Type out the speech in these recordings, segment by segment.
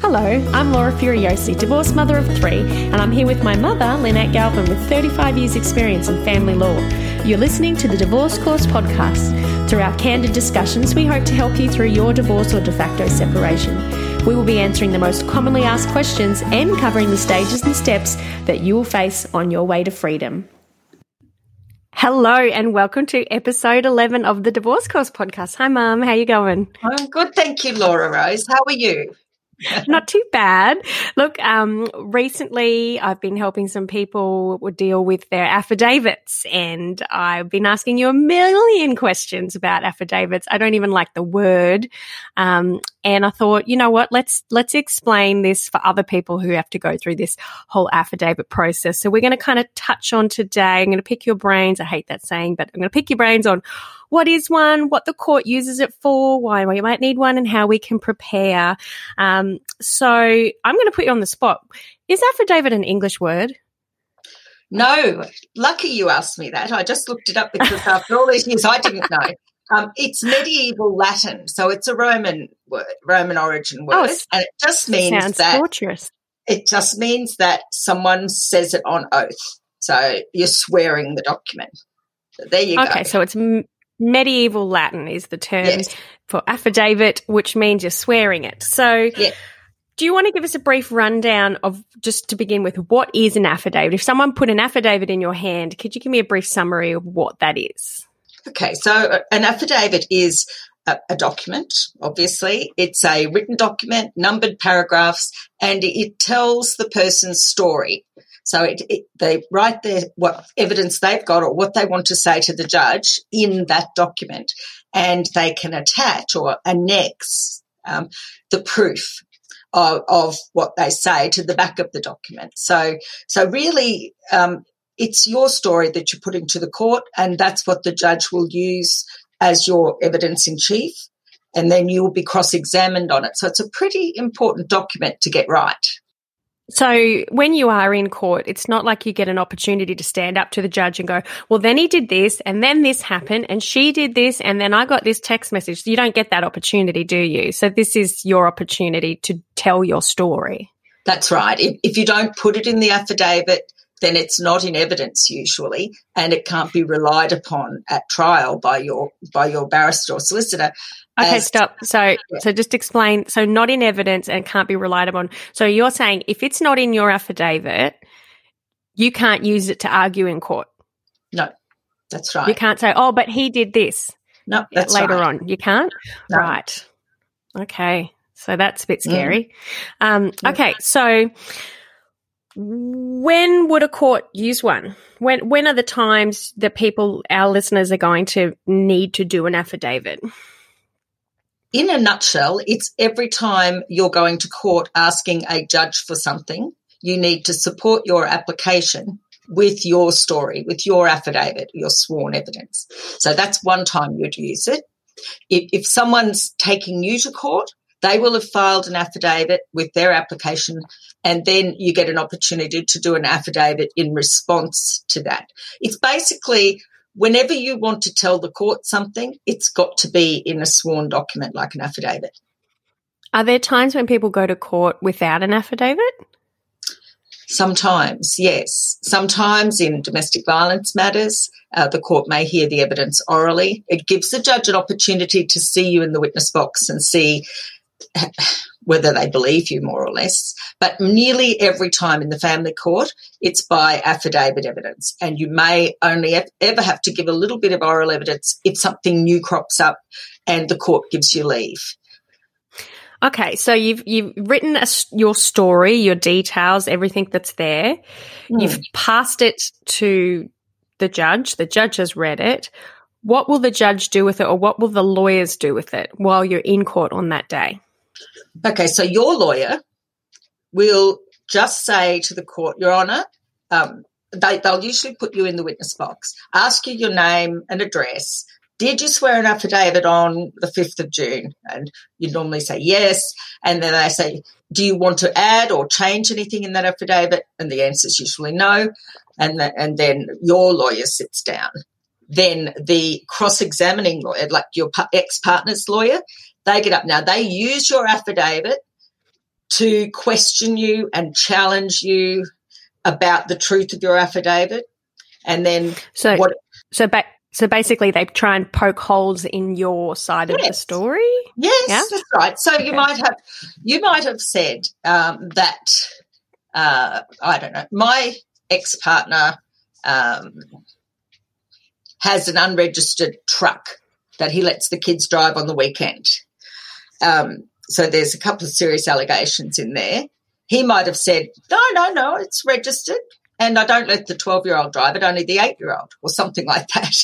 Hello, I'm Laura Furiosi, divorced mother of three, and I'm here with my mother, Lynette Galvin, with 35 years' experience in family law. You're listening to the Divorce Course podcast. Through our candid discussions, we hope to help you through your divorce or de facto separation. We will be answering the most commonly asked questions and covering the stages and steps that you will face on your way to freedom. Hello and welcome to episode 11 of the Divorce Course podcast. Hi, Mum. How you going? I'm good, thank you, Laura Rose. How are you? Not too bad. Look, um, recently I've been helping some people deal with their affidavits and I've been asking you a million questions about affidavits. I don't even like the word. Um, and I thought, you know what? Let's, let's explain this for other people who have to go through this whole affidavit process. So we're going to kind of touch on today. I'm going to pick your brains. I hate that saying, but I'm going to pick your brains on what is one, what the court uses it for, why we might need one, and how we can prepare. Um, so I'm going to put you on the spot. Is affidavit an English word? No, lucky you asked me that. I just looked it up because after all these years, I didn't know. Um, it's medieval Latin, so it's a Roman word, Roman origin oh, word, oh, and it just means that torturous. It just means that someone says it on oath. So you're swearing the document. So there you okay, go. Okay, so it's medieval Latin is the term yes. for affidavit, which means you're swearing it. So, yeah. do you want to give us a brief rundown of just to begin with what is an affidavit? If someone put an affidavit in your hand, could you give me a brief summary of what that is? Okay, so uh, an affidavit is a, a, document, obviously. It's a written document, numbered paragraphs, and it tells the person's story. So it, it, they write their what evidence they've got or what they want to say to the judge in that document, and they can attach or annex um, the proof of, of, what they say to the back of the document. So, so really, um, it's your story that you're putting to the court, and that's what the judge will use as your evidence in chief. And then you will be cross examined on it. So it's a pretty important document to get right. So when you are in court, it's not like you get an opportunity to stand up to the judge and go, well, then he did this and then this happened and she did this and then I got this text message. You don't get that opportunity, do you? So this is your opportunity to tell your story. That's right. If, if you don't put it in the affidavit, then it's not in evidence usually, and it can't be relied upon at trial by your by your barrister or solicitor. Okay, as, stop. So, yeah. so just explain. So, not in evidence and can't be relied upon. So, you're saying if it's not in your affidavit, you can't use it to argue in court. No, that's right. You can't say, "Oh, but he did this." No, that's later right. on. You can't. No. Right. Okay. So that's a bit scary. Mm. Um, okay. So when would a court use one? When when are the times that people, our listeners, are going to need to do an affidavit? In a nutshell, it's every time you're going to court asking a judge for something, you need to support your application with your story, with your affidavit, your sworn evidence. So that's one time you'd use it. If, if someone's taking you to court, they will have filed an affidavit with their application and then you get an opportunity to do an affidavit in response to that. It's basically whenever you want to tell the court something, it's got to be in a sworn document like an affidavit. Are there times when people go to court without an affidavit? Sometimes, yes. Sometimes in domestic violence matters, uh, the court may hear the evidence orally. It gives the judge an opportunity to see you in the witness box and see whether they believe you more or less. But nearly every time in the family court, it's by affidavit evidence. And you may only ever have to give a little bit of oral evidence if something new crops up and the court gives you leave. Okay, so you've you've written a, your story, your details, everything that's there. Mm. You've passed it to the judge. The judge has read it. What will the judge do with it, or what will the lawyers do with it while you're in court on that day? Okay, so your lawyer will just say to the court, Your Honour, um, they, they'll usually put you in the witness box, ask you your name and address. Did you swear an affidavit on the 5th of June? And you normally say yes. And then they say, Do you want to add or change anything in that affidavit? And the answer is usually no. And, the, and then your lawyer sits down. Then the cross examining lawyer, like your ex partner's lawyer, they get up now. They use your affidavit to question you and challenge you about the truth of your affidavit. And then so what? So ba- so basically, they try and poke holes in your side yes. of the story. Yes, yeah? that's right. So okay. you might have you might have said um, that uh, I don't know. My ex partner um, has an unregistered truck that he lets the kids drive on the weekend. Um, so there's a couple of serious allegations in there. He might have said, no, no, no, it's registered. And I don't let the 12 year old drive it, only the eight year old or something like that.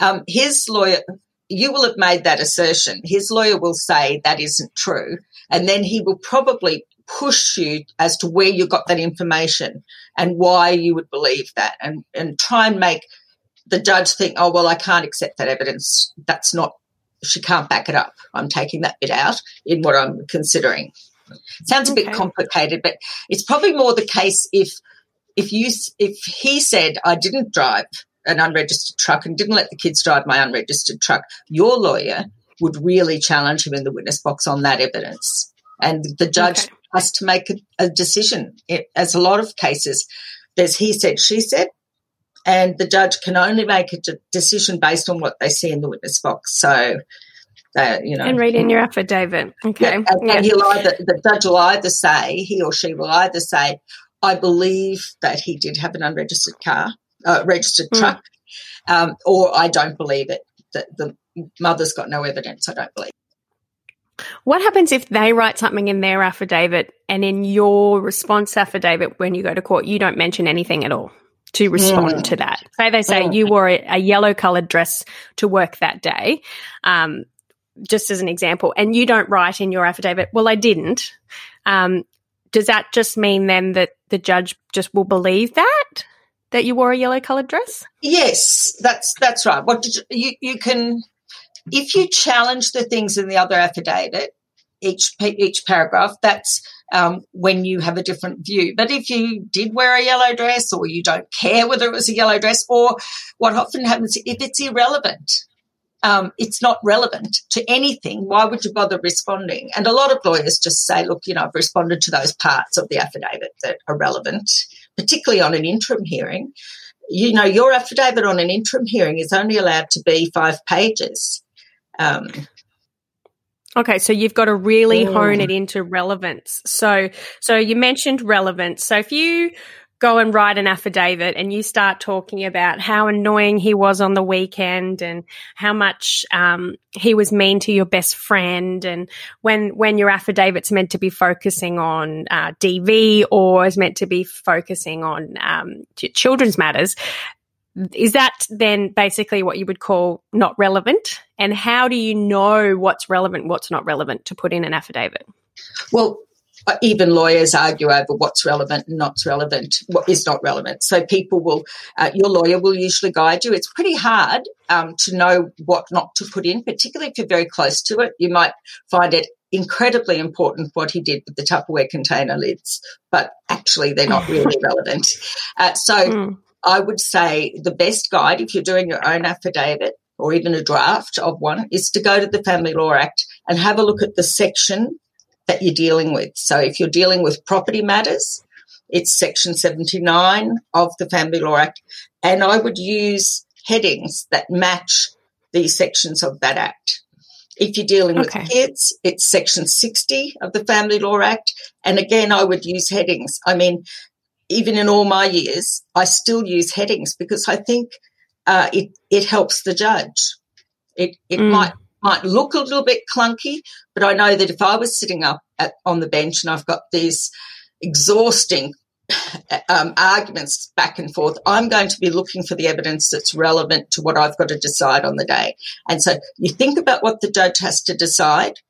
Um, his lawyer, you will have made that assertion. His lawyer will say that isn't true. And then he will probably push you as to where you got that information and why you would believe that and, and try and make the judge think, oh, well, I can't accept that evidence. That's not, she can't back it up. I'm taking that bit out in what I'm considering. Sounds okay. a bit complicated, but it's probably more the case if, if you, if he said, I didn't drive an unregistered truck and didn't let the kids drive my unregistered truck, your lawyer would really challenge him in the witness box on that evidence. And the judge okay. has to make a, a decision. It, as a lot of cases, there's he said, she said, and the judge can only make a decision based on what they see in the witness box. So, uh, you know, and read in your affidavit. Okay, yeah, and, yeah. he'll either the judge will either say he or she will either say, "I believe that he did have an unregistered car, uh, registered mm. truck," um, or "I don't believe it." That the mother's got no evidence. I don't believe. What happens if they write something in their affidavit and in your response affidavit when you go to court, you don't mention anything at all? To respond mm. to that. Say they say mm. you wore a, a yellow colored dress to work that day, um, just as an example, and you don't write in your affidavit, well, I didn't. Um, does that just mean then that the judge just will believe that? That you wore a yellow coloured dress? Yes, that's that's right. What you, you you can, if you challenge the things in the other affidavit, each each paragraph, that's um, when you have a different view. But if you did wear a yellow dress or you don't care whether it was a yellow dress or what often happens if it's irrelevant, um, it's not relevant to anything. Why would you bother responding? And a lot of lawyers just say, look, you know, I've responded to those parts of the affidavit that are relevant, particularly on an interim hearing. You know, your affidavit on an interim hearing is only allowed to be five pages. Um, Okay, so you've got to really hone it into relevance. So, so you mentioned relevance. So if you go and write an affidavit and you start talking about how annoying he was on the weekend and how much um, he was mean to your best friend and when when your affidavit's meant to be focusing on uh, DV or is meant to be focusing on um, children's matters is that then basically what you would call not relevant? And how do you know what's relevant, what's not relevant to put in an affidavit? Well, even lawyers argue over what's relevant and not relevant, what is not relevant. So people will, uh, your lawyer will usually guide you. It's pretty hard um, to know what not to put in, particularly if you're very close to it. You might find it incredibly important what he did with the Tupperware container lids, but actually they're not really relevant. Uh, so mm. I would say the best guide if you're doing your own affidavit or even a draft of one is to go to the Family Law Act and have a look at the section that you're dealing with. So if you're dealing with property matters, it's section 79 of the Family Law Act. And I would use headings that match these sections of that act. If you're dealing okay. with kids, it's section 60 of the Family Law Act. And again, I would use headings. I mean, even in all my years, I still use headings because I think uh, it it helps the judge. It it mm. might might look a little bit clunky, but I know that if I was sitting up at, on the bench and I've got these exhausting um, arguments back and forth, I'm going to be looking for the evidence that's relevant to what I've got to decide on the day. And so you think about what the judge has to decide,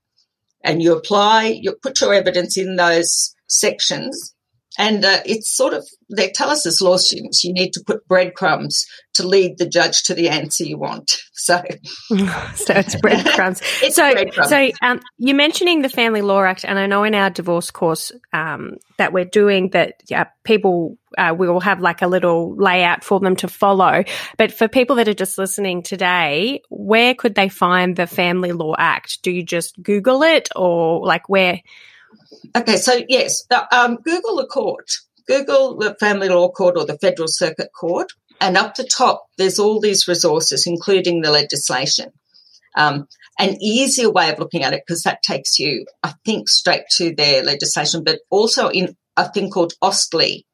and you apply, you put your evidence in those sections and uh, it's sort of, they tell us as law students, you need to put breadcrumbs to lead the judge to the answer you want. So, so it's breadcrumbs. it's so, breadcrumbs. so um, you're mentioning the Family Law Act, and I know in our divorce course um, that we're doing that yeah, people uh, we will have like a little layout for them to follow. But for people that are just listening today, where could they find the Family Law Act? Do you just Google it, or like where? Okay, so yes, um, Google the court. Google the Family Law Court or the Federal Circuit Court, and up the top, there's all these resources, including the legislation. Um, an easier way of looking at it, because that takes you, I think, straight to their legislation, but also in a thing called AustLII.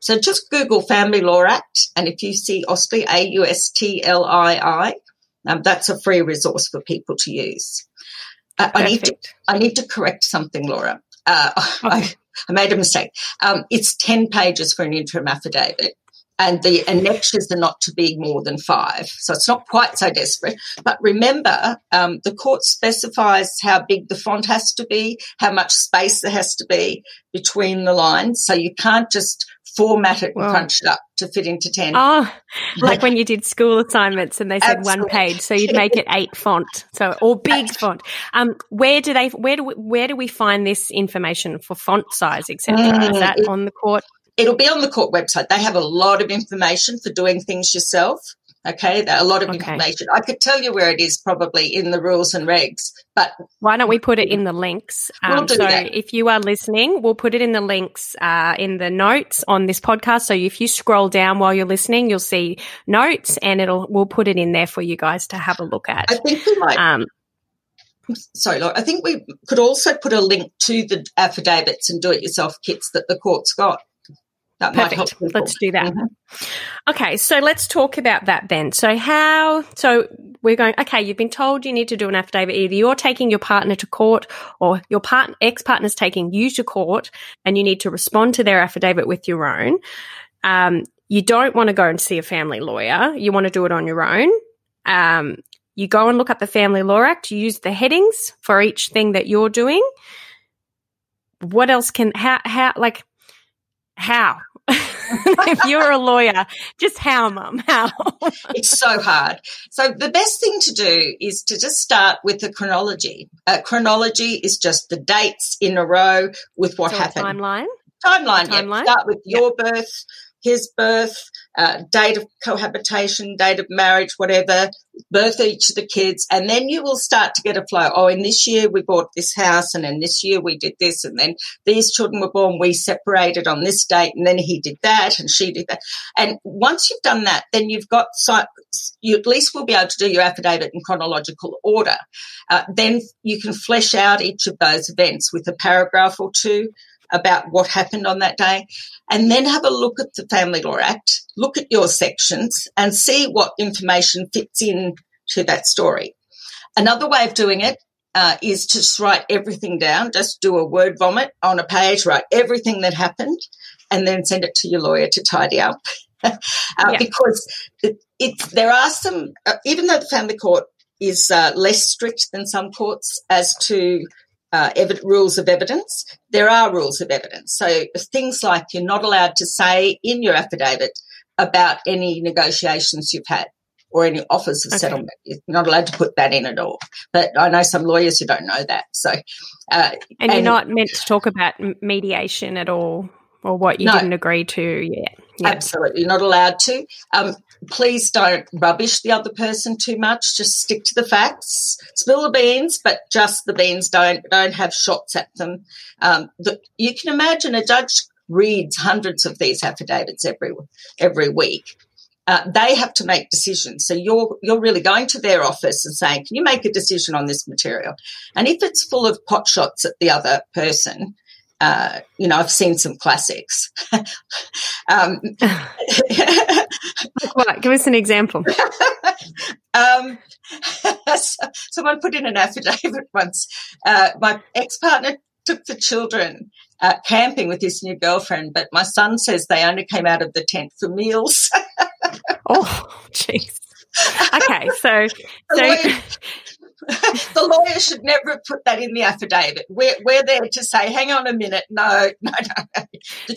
So just Google Family Law Act, and if you see AustLII, A U S T L I I, um, that's a free resource for people to use. Uh, I need to I need to correct something, Laura. Uh, okay. I, I, made a mistake. Um, it's ten pages for an interim affidavit, and the annexures are not to be more than five. So it's not quite so desperate. But remember, um, the court specifies how big the font has to be, how much space there has to be between the lines. So you can't just format it and wow. crunch it up to fit into 10. Oh, like when you did school assignments and they said Absolutely. one page. So you'd make it eight font. So, or big font. Um, where do they, where do we, where do we find this information for font size, etc.? Mm, Is that it, on the court? It'll be on the court website. They have a lot of information for doing things yourself. Okay, a lot of okay. information. I could tell you where it is probably in the rules and regs, but why don't we put it in the links? Um, we'll do so that. if you are listening, we'll put it in the links uh, in the notes on this podcast. So if you scroll down while you're listening, you'll see notes, and it'll we'll put it in there for you guys to have a look at. I think we might. Um, sorry, Laura, I think we could also put a link to the affidavits and do-it-yourself kits that the court's got. That Perfect. Let's do that. Mm-hmm. Okay, so let's talk about that then. So how so we're going okay, you've been told you need to do an affidavit either you're taking your partner to court or your part, ex-partner's taking you to court and you need to respond to their affidavit with your own. Um, you don't want to go and see a family lawyer. You want to do it on your own. Um, you go and look up the Family Law Act, you use the headings for each thing that you're doing. What else can how how like how? if you're a lawyer, just how, mum? How? it's so hard. So the best thing to do is to just start with the chronology. Uh, chronology is just the dates in a row with what so happened. Timeline. Timeline. Timeline. Yeah. Start with your birth, his birth, uh, date of cohabitation, date of marriage, whatever, birth each of the kids, and then you will start to get a flow. Oh, in this year we bought this house, and in this year we did this, and then these children were born. We separated on this date, and then he did that, and she did that. And once you've done that, then you've got you at least will be able to do your affidavit in chronological order. Uh, then you can flesh out each of those events with a paragraph or two about what happened on that day, and then have a look at the Family Law Act, look at your sections, and see what information fits in to that story. Another way of doing it uh, is to just write everything down, just do a word vomit on a page, write everything that happened, and then send it to your lawyer to tidy up. uh, yeah. Because it, it, there are some, uh, even though the family court is uh, less strict than some courts as to uh, ev- rules of evidence. There are rules of evidence. So things like you're not allowed to say in your affidavit about any negotiations you've had or any offers of okay. settlement. You're not allowed to put that in at all. But I know some lawyers who don't know that. So, uh, and, and, you're not meant to talk about mediation at all or what you no, didn't agree to yet. Yeah. Absolutely, not allowed to. Um, please don't rubbish the other person too much. Just stick to the facts. Spill the beans, but just the beans. Don't don't have shots at them. Um, the, you can imagine a judge reads hundreds of these affidavits every every week. Uh, they have to make decisions. So you're you're really going to their office and saying, "Can you make a decision on this material?" And if it's full of pot shots at the other person, uh, you know, I've seen some classics. um, what? Give us an example. um, someone put in an affidavit once. Uh, my ex partner took the children uh, camping with his new girlfriend, but my son says they only came out of the tent for meals. oh, jeez. Okay, so so the lawyer should never have put that in the affidavit. We're, we're there to say, hang on a minute, no, no, no.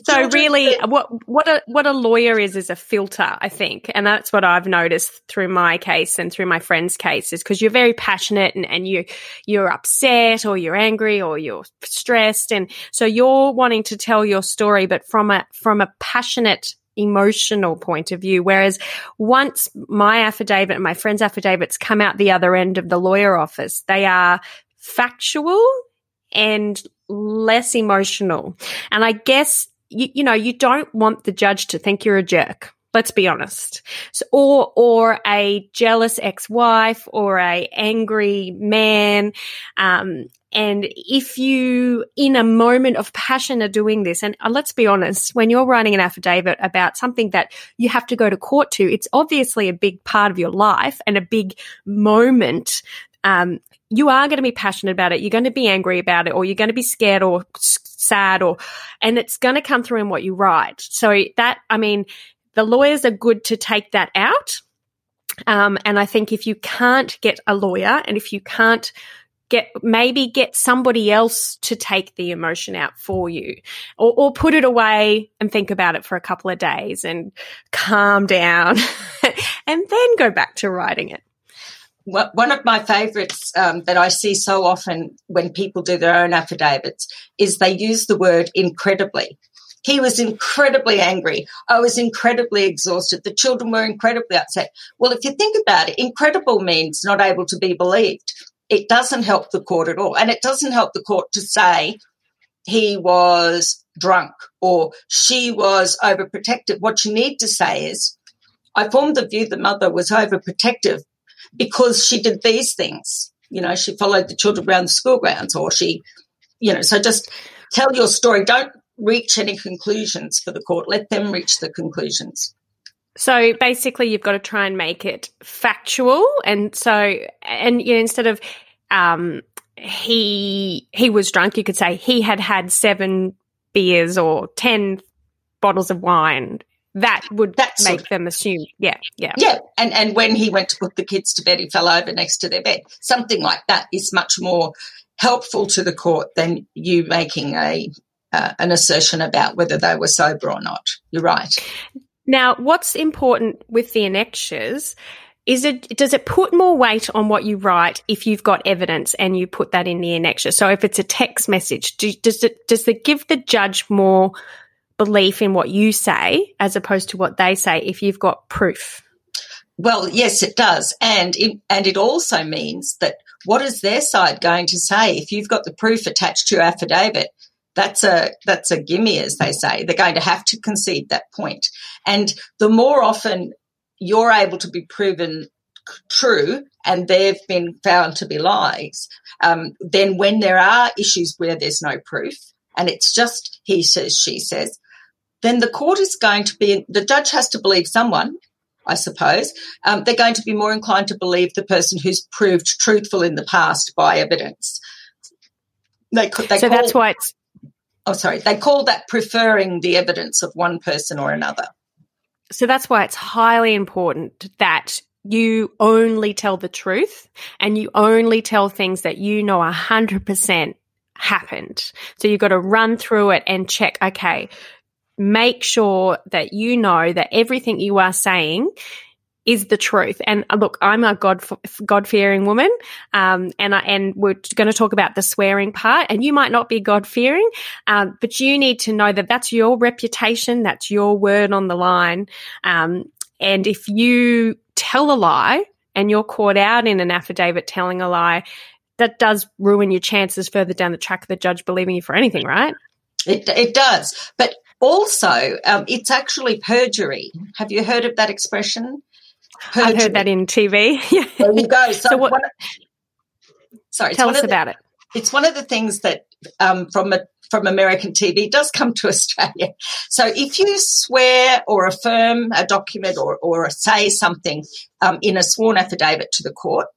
so really, what what a what a lawyer is is a filter, I think, and that's what I've noticed through my case and through my friend's case is because you're very passionate and, and you you're upset or you're angry or you're stressed, and so you're wanting to tell your story, but from a from a passionate emotional point of view. Whereas once my affidavit and my friend's affidavits come out the other end of the lawyer office, they are factual and less emotional. And I guess, you, you know, you don't want the judge to think you're a jerk. Let's be honest. So, or, or a jealous ex-wife or a angry man. Um, and if you, in a moment of passion, are doing this, and uh, let's be honest, when you're writing an affidavit about something that you have to go to court to, it's obviously a big part of your life and a big moment. Um, you are going to be passionate about it. You're going to be angry about it, or you're going to be scared or sad, or, and it's going to come through in what you write. So that, I mean, the lawyers are good to take that out. Um, and I think if you can't get a lawyer and if you can't get maybe get somebody else to take the emotion out for you or, or put it away and think about it for a couple of days and calm down and then go back to writing it one of my favorites um, that I see so often when people do their own affidavits is they use the word incredibly. He was incredibly angry. I was incredibly exhausted. The children were incredibly upset. Well, if you think about it, incredible means not able to be believed it doesn't help the court at all. And it doesn't help the court to say he was drunk or she was overprotective. What you need to say is, I formed the view the mother was overprotective because she did these things. You know, she followed the children around the school grounds or she, you know, so just tell your story. Don't reach any conclusions for the court. Let them reach the conclusions. So basically, you've got to try and make it factual, and so and you know, instead of um, he he was drunk, you could say he had had seven beers or ten bottles of wine. That would That's make them assume, yeah, yeah, yeah. And and when he went to put the kids to bed, he fell over next to their bed. Something like that is much more helpful to the court than you making a uh, an assertion about whether they were sober or not. You're right. Now, what's important with the annexures is it does it put more weight on what you write if you've got evidence and you put that in the annexure? So if it's a text message, do, does it does it give the judge more belief in what you say as opposed to what they say if you've got proof? Well, yes, it does, and it, and it also means that what is their side going to say if you've got the proof attached to your affidavit? That's a that's a gimme, as they say. They're going to have to concede that point. And the more often you're able to be proven true and they've been found to be lies, um, then when there are issues where there's no proof and it's just he says, she says, then the court is going to be, the judge has to believe someone, I suppose. Um, they're going to be more inclined to believe the person who's proved truthful in the past by evidence. They, they so that's why it's oh, sorry, they call that preferring the evidence of one person or another. So that's why it's highly important that you only tell the truth and you only tell things that you know 100% happened. So you've got to run through it and check, okay, make sure that you know that everything you are saying is the truth. And uh, look, I'm a God God fearing woman, um, and I, and we're going to talk about the swearing part. And you might not be God fearing, um, but you need to know that that's your reputation, that's your word on the line. Um, and if you tell a lie and you're caught out in an affidavit telling a lie, that does ruin your chances further down the track of the judge believing you for anything, right? It, it does. But also, um, it's actually perjury. Have you heard of that expression? I've heard that in TV. there you go. So, so what, one, sorry, tell us about the, it. It's one of the things that um, from a, from American TV does come to Australia. So if you swear or affirm a document or, or say something um, in a sworn affidavit to the court,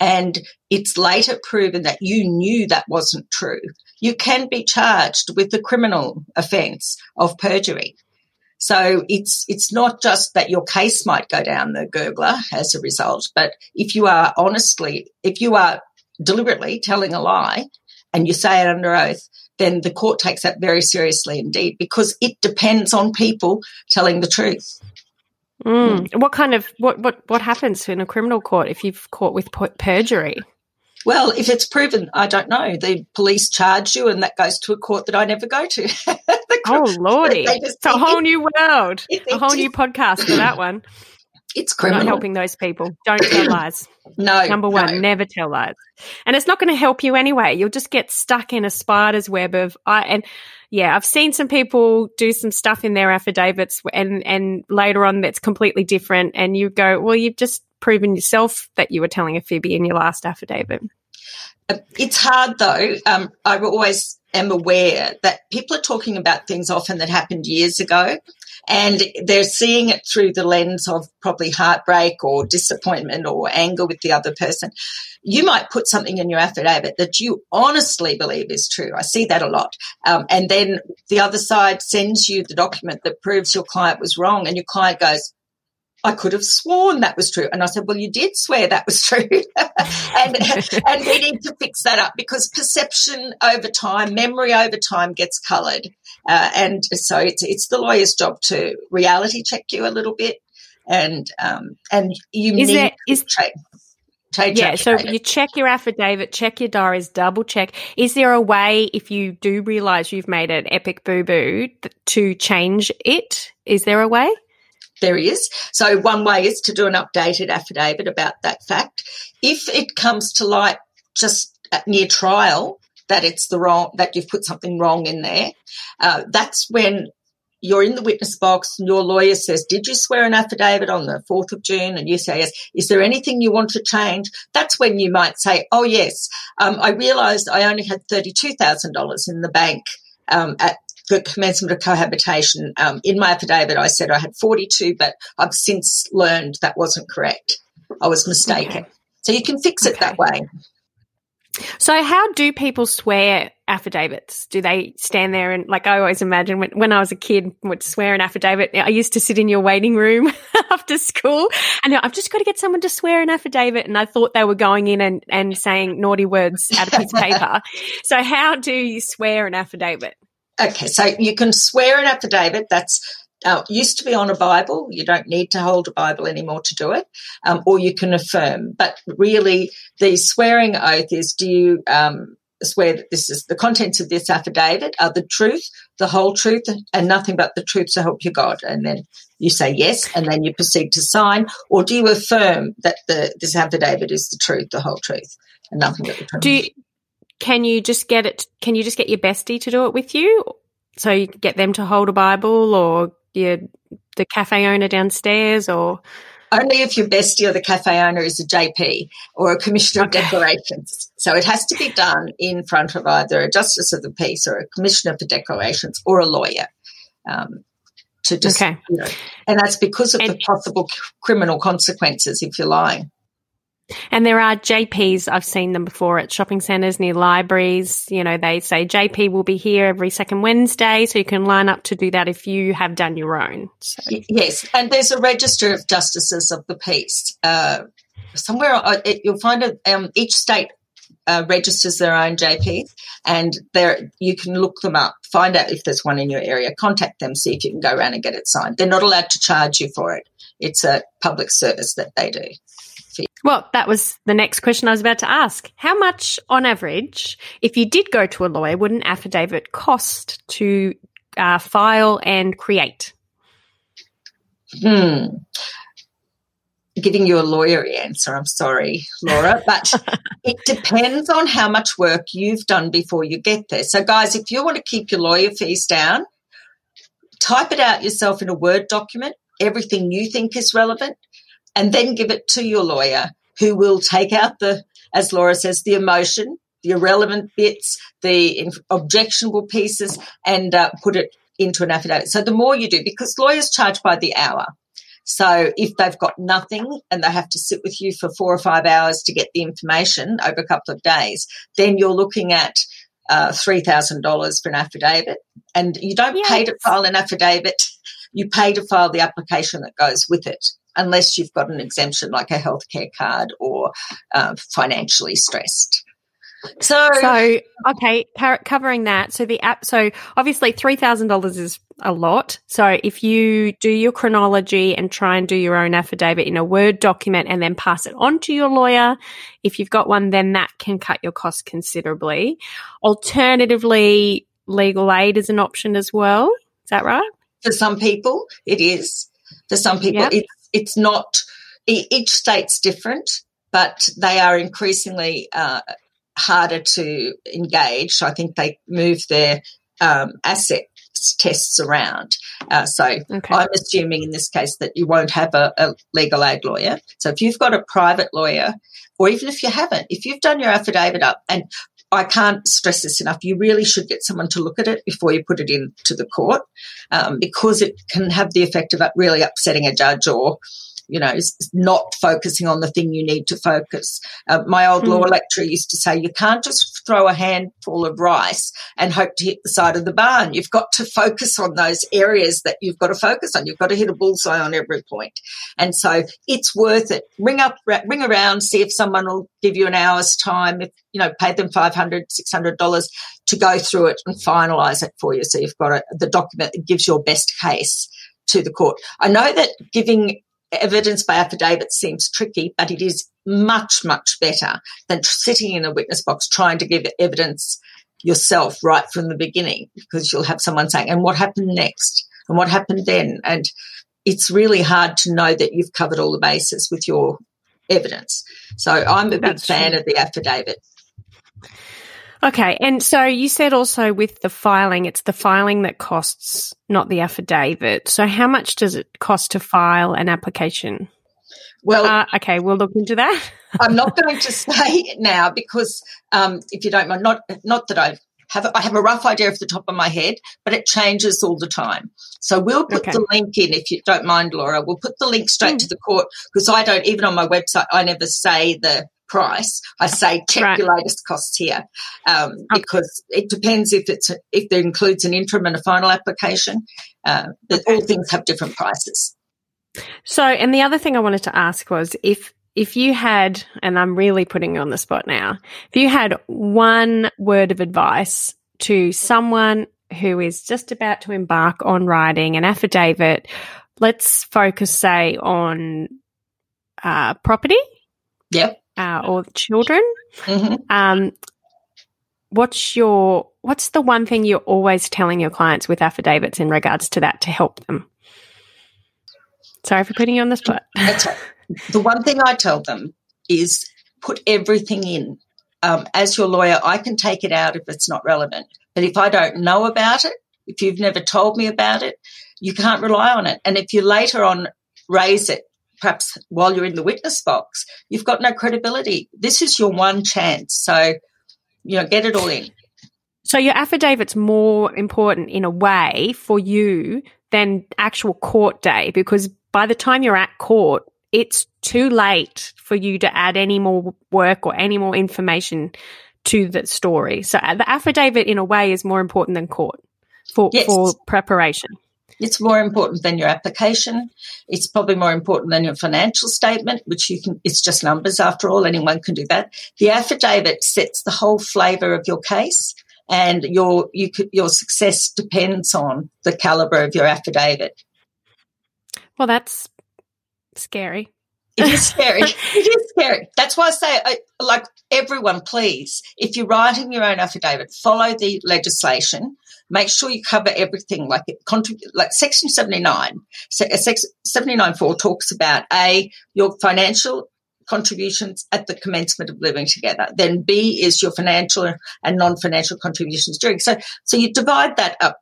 and it's later proven that you knew that wasn't true, you can be charged with the criminal offence of perjury. So it's it's not just that your case might go down the gurgler as a result, but if you are honestly, if you are deliberately telling a lie and you say it under oath, then the court takes that very seriously indeed because it depends on people telling the truth. Mm. What kind of what what what happens in a criminal court if you've caught with perjury? Well, if it's proven, I don't know. The police charge you, and that goes to a court that I never go to. oh, lordy! It's a whole new world, a whole new podcast for that one. It's criminal. Not helping those people. Don't tell lies. no. Number one, no. never tell lies. And it's not going to help you anyway. You'll just get stuck in a spider's web of I and yeah, I've seen some people do some stuff in their affidavits and and later on that's completely different and you go, well, you've just proven yourself that you were telling a fib in your last affidavit. It's hard though. Um, I always am aware that people are talking about things often that happened years ago and they're seeing it through the lens of probably heartbreak or disappointment or anger with the other person. You might put something in your affidavit that you honestly believe is true. I see that a lot. Um, and then the other side sends you the document that proves your client was wrong and your client goes, I could have sworn that was true. And I said, well, you did swear that was true. and, and we need to fix that up because perception over time, memory over time gets coloured. Uh, and so it's, it's the lawyer's job to reality check you a little bit. And, um, and you Is need there- to is- trade Yeah, so you check your affidavit, check your diaries, double check. Is there a way, if you do realize you've made an epic boo boo, to change it? Is there a way? There is. So one way is to do an updated affidavit about that fact. If it comes to light just near trial that it's the wrong, that you've put something wrong in there, uh, that's when you're in the witness box and your lawyer says, did you swear an affidavit on the 4th of June? And you say, yes. Is there anything you want to change? That's when you might say, oh, yes. Um, I realized I only had $32,000 in the bank um, at commencement of cohabitation. Um, in my affidavit, I said I had 42, but I've since learned that wasn't correct. I was mistaken. Okay. So you can fix it that way. So, how do people swear affidavits? Do they stand there and, like, I always imagine when, when I was a kid, would swear an affidavit. I used to sit in your waiting room after school and I've just got to get someone to swear an affidavit. And I thought they were going in and, and saying naughty words out of piece of paper. So, how do you swear an affidavit? Okay, so you can swear an affidavit. That's uh, used to be on a Bible. You don't need to hold a Bible anymore to do it, um, or you can affirm. But really, the swearing oath is: Do you um, swear that this is the contents of this affidavit are the truth, the whole truth, and nothing but the truth to help you God? And then you say yes, and then you proceed to sign, or do you affirm that the this affidavit is the truth, the whole truth, and nothing but the truth? Do you, can you just get it? Can you just get your bestie to do it with you? So you get them to hold a Bible or your, the cafe owner downstairs or only if your bestie or the cafe owner is a JP or a commissioner Okay. of declarations. So it has to be done in front of either a justice of the peace or a commissioner for declarations or a lawyer. Um, to just, Okay. you know, and that's because of the possible c- criminal consequences if you're lying. And there are JPs, I've seen them before at shopping centres near libraries. You know, they say JP will be here every second Wednesday, so you can line up to do that if you have done your own. So, Yes, and there's a register of justices of the peace. Uh, somewhere uh, it, you'll find it. Um, each state uh, registers their own JPs, and there you can look them up, find out if there's one in your area, contact them, see if you can go around and get it signed. They're not allowed to charge you for it. It's a public service that they do. Well, that was the next question I was about to ask. How much, on average, if you did go to a lawyer, would an affidavit cost to uh, file and create? Hmm. Giving you a lawyery answer, I'm sorry, Laura, but it depends on how much work you've done before you get there. So, guys, if you want to keep your lawyer fees down, type it out yourself in a Word document, everything you think is relevant, and then give it to your lawyer who will take out the, as Laura says, the emotion, the irrelevant bits, the objectionable pieces, and uh, put it into an affidavit. So the more you do, because lawyers charge by the hour. So if they've got nothing and they have to sit with you for four or five hours to get the information over a couple of days, then you're looking at uh, $3,000 for an affidavit. And you don't pay to file an affidavit, you pay to file the application that goes with it, unless you've got an exemption like a healthcare card or uh, financially stressed. So, So, okay, covering that. So the app, so obviously $3,000 is a lot. So if you do your chronology and try and do your own affidavit in a Word document and then pass it on to your lawyer, if you've got one, then that can cut your costs considerably. Alternatively, legal aid is an option as well. Is that right? for some people, it is. For some people, Yep. it's it's not each state's different, but they are increasingly uh, harder to engage. I think they move their um, asset tests around. Uh, so okay. I'm assuming in this case that you won't have a, a, legal aid lawyer. So if you've got a private lawyer, or even if you haven't, if you've done your affidavit up, and I can't stress this enough, you really should get someone to look at it before you put it into the court um, because it can have the effect of really upsetting a judge or you know, not focusing on the thing you need to focus. Uh, my old mm. law lecturer used to say, you can't just throw a handful of rice and hope to hit the side of the barn. You've got to focus on those areas that you've got to focus on. You've got to hit a bullseye on every point. And so it's worth it. Ring up, ring around, see if someone will give you an hour's time. If, you know, pay them $500, $600 to go through it and finalize it for you. So you've got a, the document that gives your best case to the court. I know that giving evidence by affidavit seems tricky, but it is much, much better than sitting in a witness box trying to give evidence yourself right from the beginning because you'll have someone saying, and what happened next? And what happened then? And it's really hard to know that you've covered all the bases with your evidence. So I'm a big fan true. of the affidavit. Okay. And so you said also with the filing, it's the filing that costs, not the affidavit. So how much does it cost to file an application? Well, uh, okay, we'll look into that. I'm not going to say now because, um, if you don't mind, not not that I have I have a rough idea off the top of my head, but it changes all the time. So we'll put okay. the link in if you don't mind, Laura. We'll put the link straight mm. to the court because I don't even on my website I never say the price. I say check right. your latest costs here um, okay. because it depends if it's a, if it includes an interim and a final application. Uh. All things have different prices. So, and the other thing I wanted to ask was if if you had, and I'm really putting you on the spot now, if you had one word of advice to someone who is just about to embark on writing an affidavit, let's focus, say, on uh, property. Yep uh, or children. Mm-hmm. Um, what's your what's the one thing you're always telling your clients with affidavits in regards to that to help them? Sorry for putting you on the spot. the one thing I tell them is put everything in. Um, as your lawyer, I can take it out if it's not relevant. But if I don't know about it, if you've never told me about it, you can't rely on it. And if you later on raise it perhaps while you're in the witness box, you've got no credibility. This is your one chance. So, you know, get it all in. So your affidavit's more important in a way for you than actual court day because by the time you're at court, it's too late for you to add any more work or any more information to the story. So the affidavit in a way is more important than court for, yes. for preparation. It's more important than your application. It's probably more important than your financial statement, which you can, it's just numbers after all. Anyone can do that. The affidavit sets the whole flavor of your case and your, you could, your success depends on the caliber of your affidavit. Well, that's scary. It is scary. it is scary. That's why I say, I, like everyone, please, if you're writing your own affidavit, follow the legislation make sure you cover everything. Like it contribute, like Section 79, uh, Section 79.4 talks about A, your financial contributions at the commencement of living together. Then B is your financial and non-financial contributions during. So, so you divide that up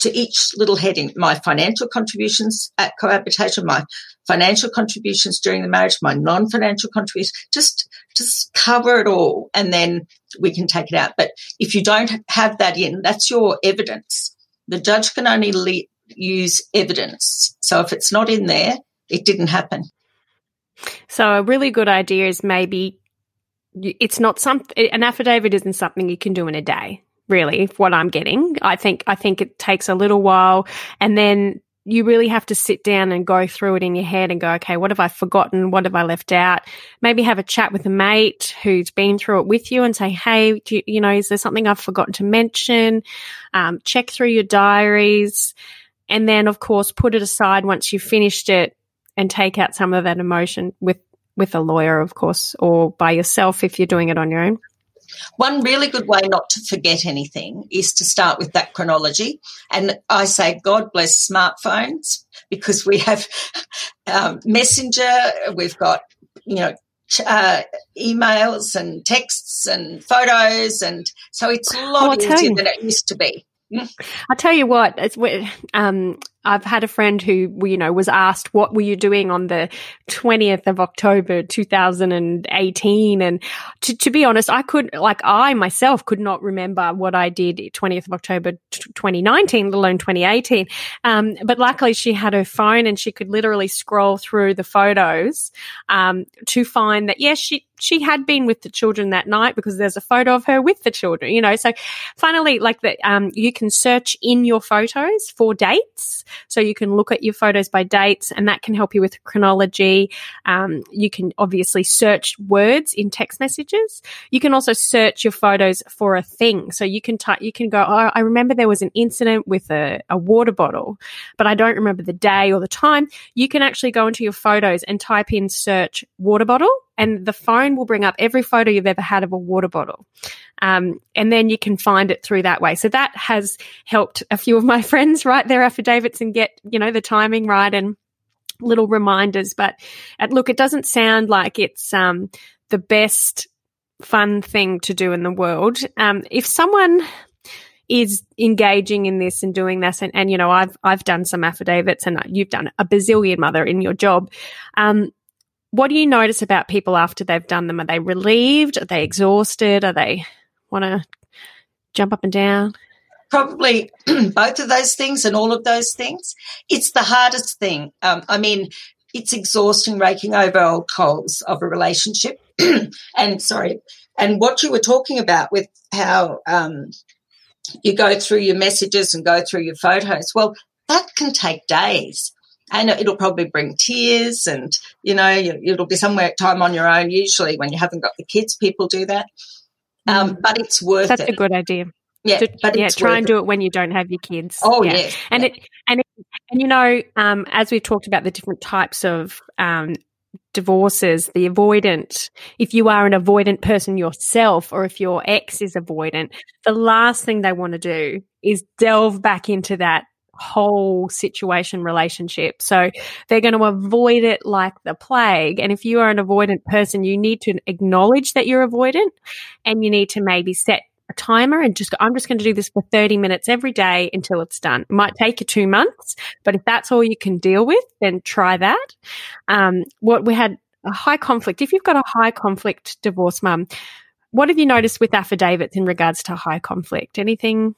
to each little heading. My financial contributions at cohabitation, my financial contributions during the marriage, my non-financial contributions, just, just cover it all. And then we can take it out. But if you don't have that in, that's your evidence. The judge can only le- use evidence. So if it's not in there, it didn't happen. So a really good idea is maybe it's not something, an affidavit isn't something you can do in a day really what I'm getting. I think I think it takes a little while and then you really have to sit down and go through it in your head and go, okay, what have I forgotten? What have I left out? Maybe have a chat with a mate who's been through it with you and say, hey, you, you, know, is there something I've forgotten to mention? Um, check through your diaries. And then, of course, put it aside once you've finished it and take out some of that emotion with, with a lawyer, of course, or by yourself if you're doing it on your own. One really good way not to forget anything is to start with that chronology. And I say, God bless smartphones because we have um, Messenger, we've got, you know, uh, emails and texts and photos. And so it's a lot easier than it used to be. I tell you what, it's um, I've had a friend who, you know, was asked, what were you doing on the 20th of October, 2018? And to, to be honest, I could, like, I myself could not remember what I did 20th of October, 2019, let alone 2018. Um, but luckily she had her phone and she could literally scroll through the photos, um, to find that, yes, she, she had been with the children that night because there's a photo of her with the children, you know. So finally, like that, um, you can search in your photos for dates. So you can look at your photos by dates and that can help you with chronology. Um, you can obviously search words in text messages. You can also search your photos for a thing. So you can type, you can go, oh, I remember there was an incident with a, a water bottle, but I don't remember the day or the time. You can actually go into your photos and type in search water bottle and the phone will bring up every photo you've ever had of a water bottle. Um, and then you can find it through that way. So that has helped a few of my friends write their affidavits and get, you know, the timing right and little reminders. But uh, look, it doesn't sound like it's um, the best fun thing to do in the world. Um, if someone is engaging in this and doing this and, and you know I've I've done some affidavits and you've done a bazillion mother in your job um, what do you notice about people after they've done them? Are they relieved? Are they exhausted? Are they want to jump up and down? Probably both of those things and all of those things. It's the hardest thing. Um, I mean, it's exhausting raking over old coals of a relationship. and sorry, and what you were talking about with how um, you go through your messages and go through your photos, well, that can take days and it'll probably bring tears and you know it'll be somewhere time on your own usually when you haven't got the kids people do that um, mm. but it's worth that's it. a good idea yeah, to, but yeah, try and do it when you don't have your kids. Oh yeah, yeah. and yeah. it and it, and you know, um, as we've talked about the different types of um, divorces, the avoidant. If you are an avoidant person yourself, or if your ex is avoidant, the last thing they want to do is delve back into that whole situation relationship. So they're going to avoid it like the plague. And if you are an avoidant person, you need to acknowledge that you're avoidant and you need to maybe set a timer and just go, I'm just going to do this for 30 minutes every day until it's done. It might take you two months, but if that's all you can deal with, then try that. Um, what we had a high conflict. If you've got a high conflict divorce mum, what have you noticed with affidavits in regards to high conflict? Anything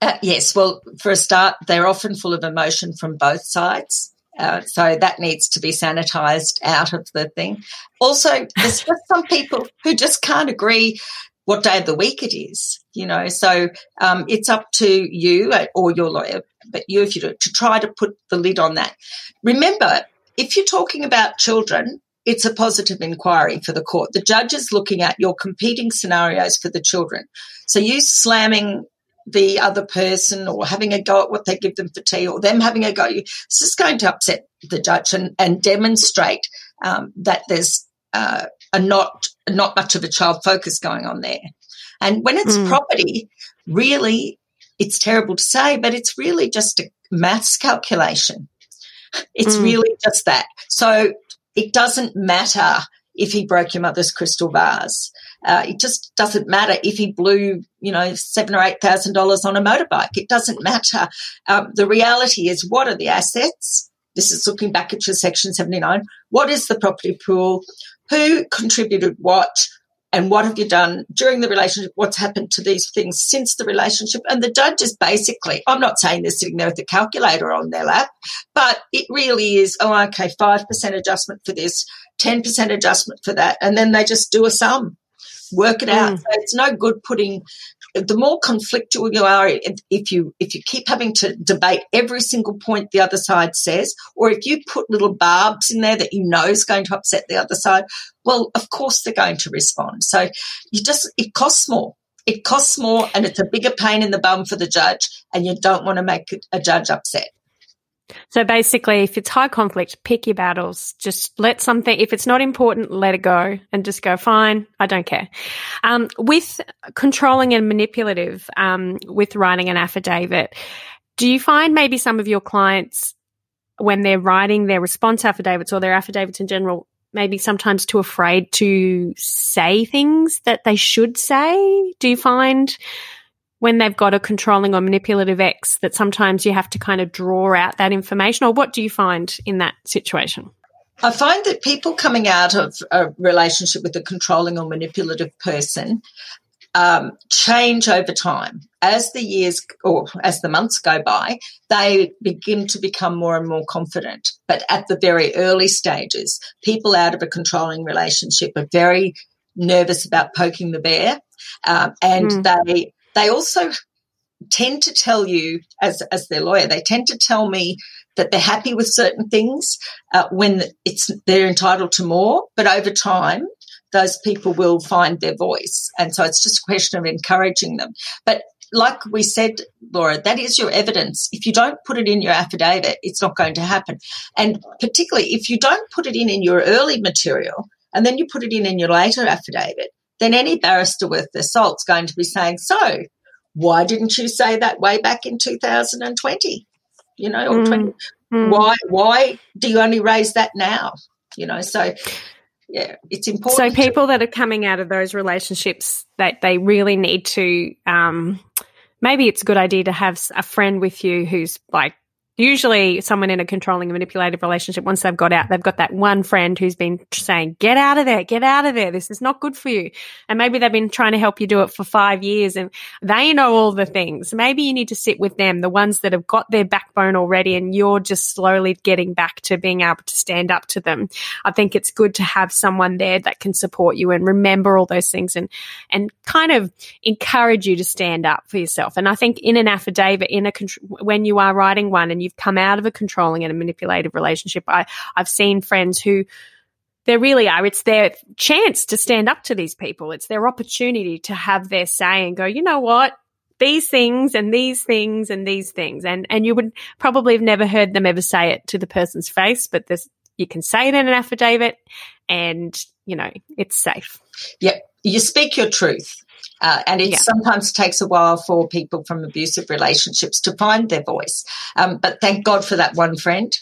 uh, yes, well, for a start, they're often full of emotion from both sides. Uh, so that needs to be sanitized out of the thing. Also, there's just some people who just can't agree what day of the week it is, you know. So um, it's up to you or your lawyer, but you if you do, to try to put the lid on that. Remember, if you're talking about children, it's a positive inquiry for the court. The judge is looking at your competing scenarios for the children. So you slamming the other person or having a go at what they give them for tea or them having a go. It's just going to upset the judge and, and demonstrate um, that there's uh, a not not much of a child focus going on there. And when it's mm. property, really, it's terrible to say, but it's really just a maths calculation. It's mm. really just that. So it doesn't matter if he broke your mother's crystal vase. Uh, it just doesn't matter if he blew, you know, seven or eight thousand dollars on a motorbike. It doesn't matter. Um, the reality is, what are the assets? This is looking back at your section 79. What is the property pool? Who contributed what? And what have you done during the relationship? What's happened to these things since the relationship? And the judge is basically, I'm not saying they're sitting there with a calculator on their lap, but it really is, oh, okay, 5% adjustment for this, 10% adjustment for that. And then they just do a sum work it out. Mm. So it's no good putting the more conflictual you are if you if you keep having to debate every single point the other side says or if you put little barbs in there that you know is going to upset the other side well of course they're going to respond so you just it costs more it costs more and it's a bigger pain in the bum for the judge and you don't want to make a judge upset So basically, if it's high conflict, pick your battles. Just let something, if it's not important, let it go and just go, fine, I don't care. Um, with controlling and manipulative, um, with writing an affidavit, do you find maybe some of your clients, when they're writing their response affidavits or their affidavits in general, maybe sometimes too afraid to say things that they should say? Do you find when they've got a controlling or manipulative ex that sometimes you have to kind of draw out that information or what do you find in that situation? I find that people coming out of a relationship with a controlling or manipulative person um, change over time. As the years or as the months go by, they begin to become more and more confident. But at the very early stages, people out of a controlling relationship are very nervous about poking the bear, um, and mm. they they also tend to tell you, as as their lawyer, they tend to tell me that they're happy with certain things uh, when it's they're entitled to more, but over time those people will find their voice. And so it's just a question of encouraging them. But like we said, Laura, that is your evidence. If you don't put it in your affidavit, it's not going to happen. And particularly if you don't put it in in your early material and then you put it in in your later affidavit, then any barrister worth their salt's going to be saying, so why didn't you say that way back in 2020? You know, or mm, 20, mm. why, why do you only raise that now? You know, so yeah, it's important. So people that are coming out of those relationships that they really need to um, maybe it's a good idea to have a friend with you who's like usually someone in a controlling and manipulative relationship, once they've got out, they've got that one friend who's been saying, get out of there, get out of there. This is not good for you. And maybe they've been trying to help you do it for five years and they know all the things. Maybe you need to sit with them, the ones that have got their backbone already and you're just slowly getting back to being able to stand up to them. I think it's good to have someone there that can support you and remember all those things and, and kind of encourage you to stand up for yourself. And I think in an affidavit, in a, when you are writing one and you you've come out of a controlling and a manipulative relationship. I, I've seen friends who they really are. It's their chance to stand up to these people. It's their opportunity to have their say and go, you know what? These things and these things and these things. And, and you would probably have never heard them ever say it to the person's face, but this, you can say it in an affidavit and, you know, it's safe. Yeah. You speak your truth. Uh, and it yeah. sometimes takes a while for people from abusive relationships to find their voice. Um, but thank God for that one friend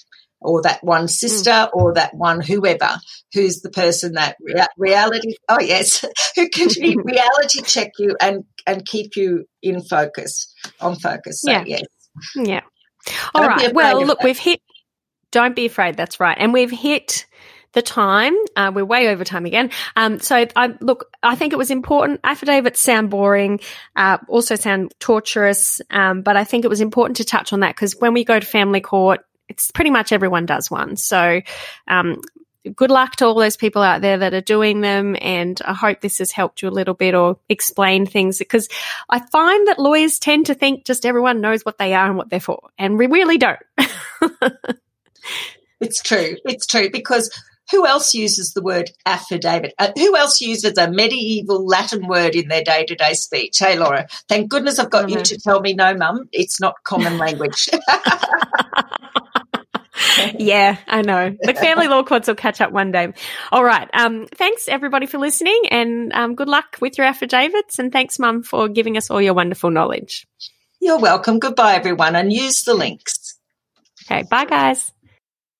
or that one sister mm. or that one whoever who's the person that rea- reality oh yes who can reality check you and and keep you in focus on focus so, yeah yes yeah all right well look that. we've hit don't be afraid that's right and we've hit the time. Uh, we're way over time again. Um, so I look, I think it was important. Affidavits sound boring, uh, also sound torturous. Um, but I think it was important to touch on that because when we go to family court, it's pretty much everyone does one. So, um, good luck to all those people out there that are doing them. And I hope this has helped you a little bit or explain things because I find that lawyers tend to think just everyone knows what they are and what they're for. And we really don't. it's true. It's true because who else uses the word affidavit? Uh, who else uses a medieval Latin word in their day to day speech? Hey, Laura, thank goodness I've got mm-hmm. you to tell me no, mum, it's not common language. yeah, I know. The family law courts will catch up one day. All right. Um, thanks everybody for listening and um, good luck with your affidavits. And thanks, mum, for giving us all your wonderful knowledge. You're welcome. Goodbye, everyone, and use the links. Okay. Bye, guys.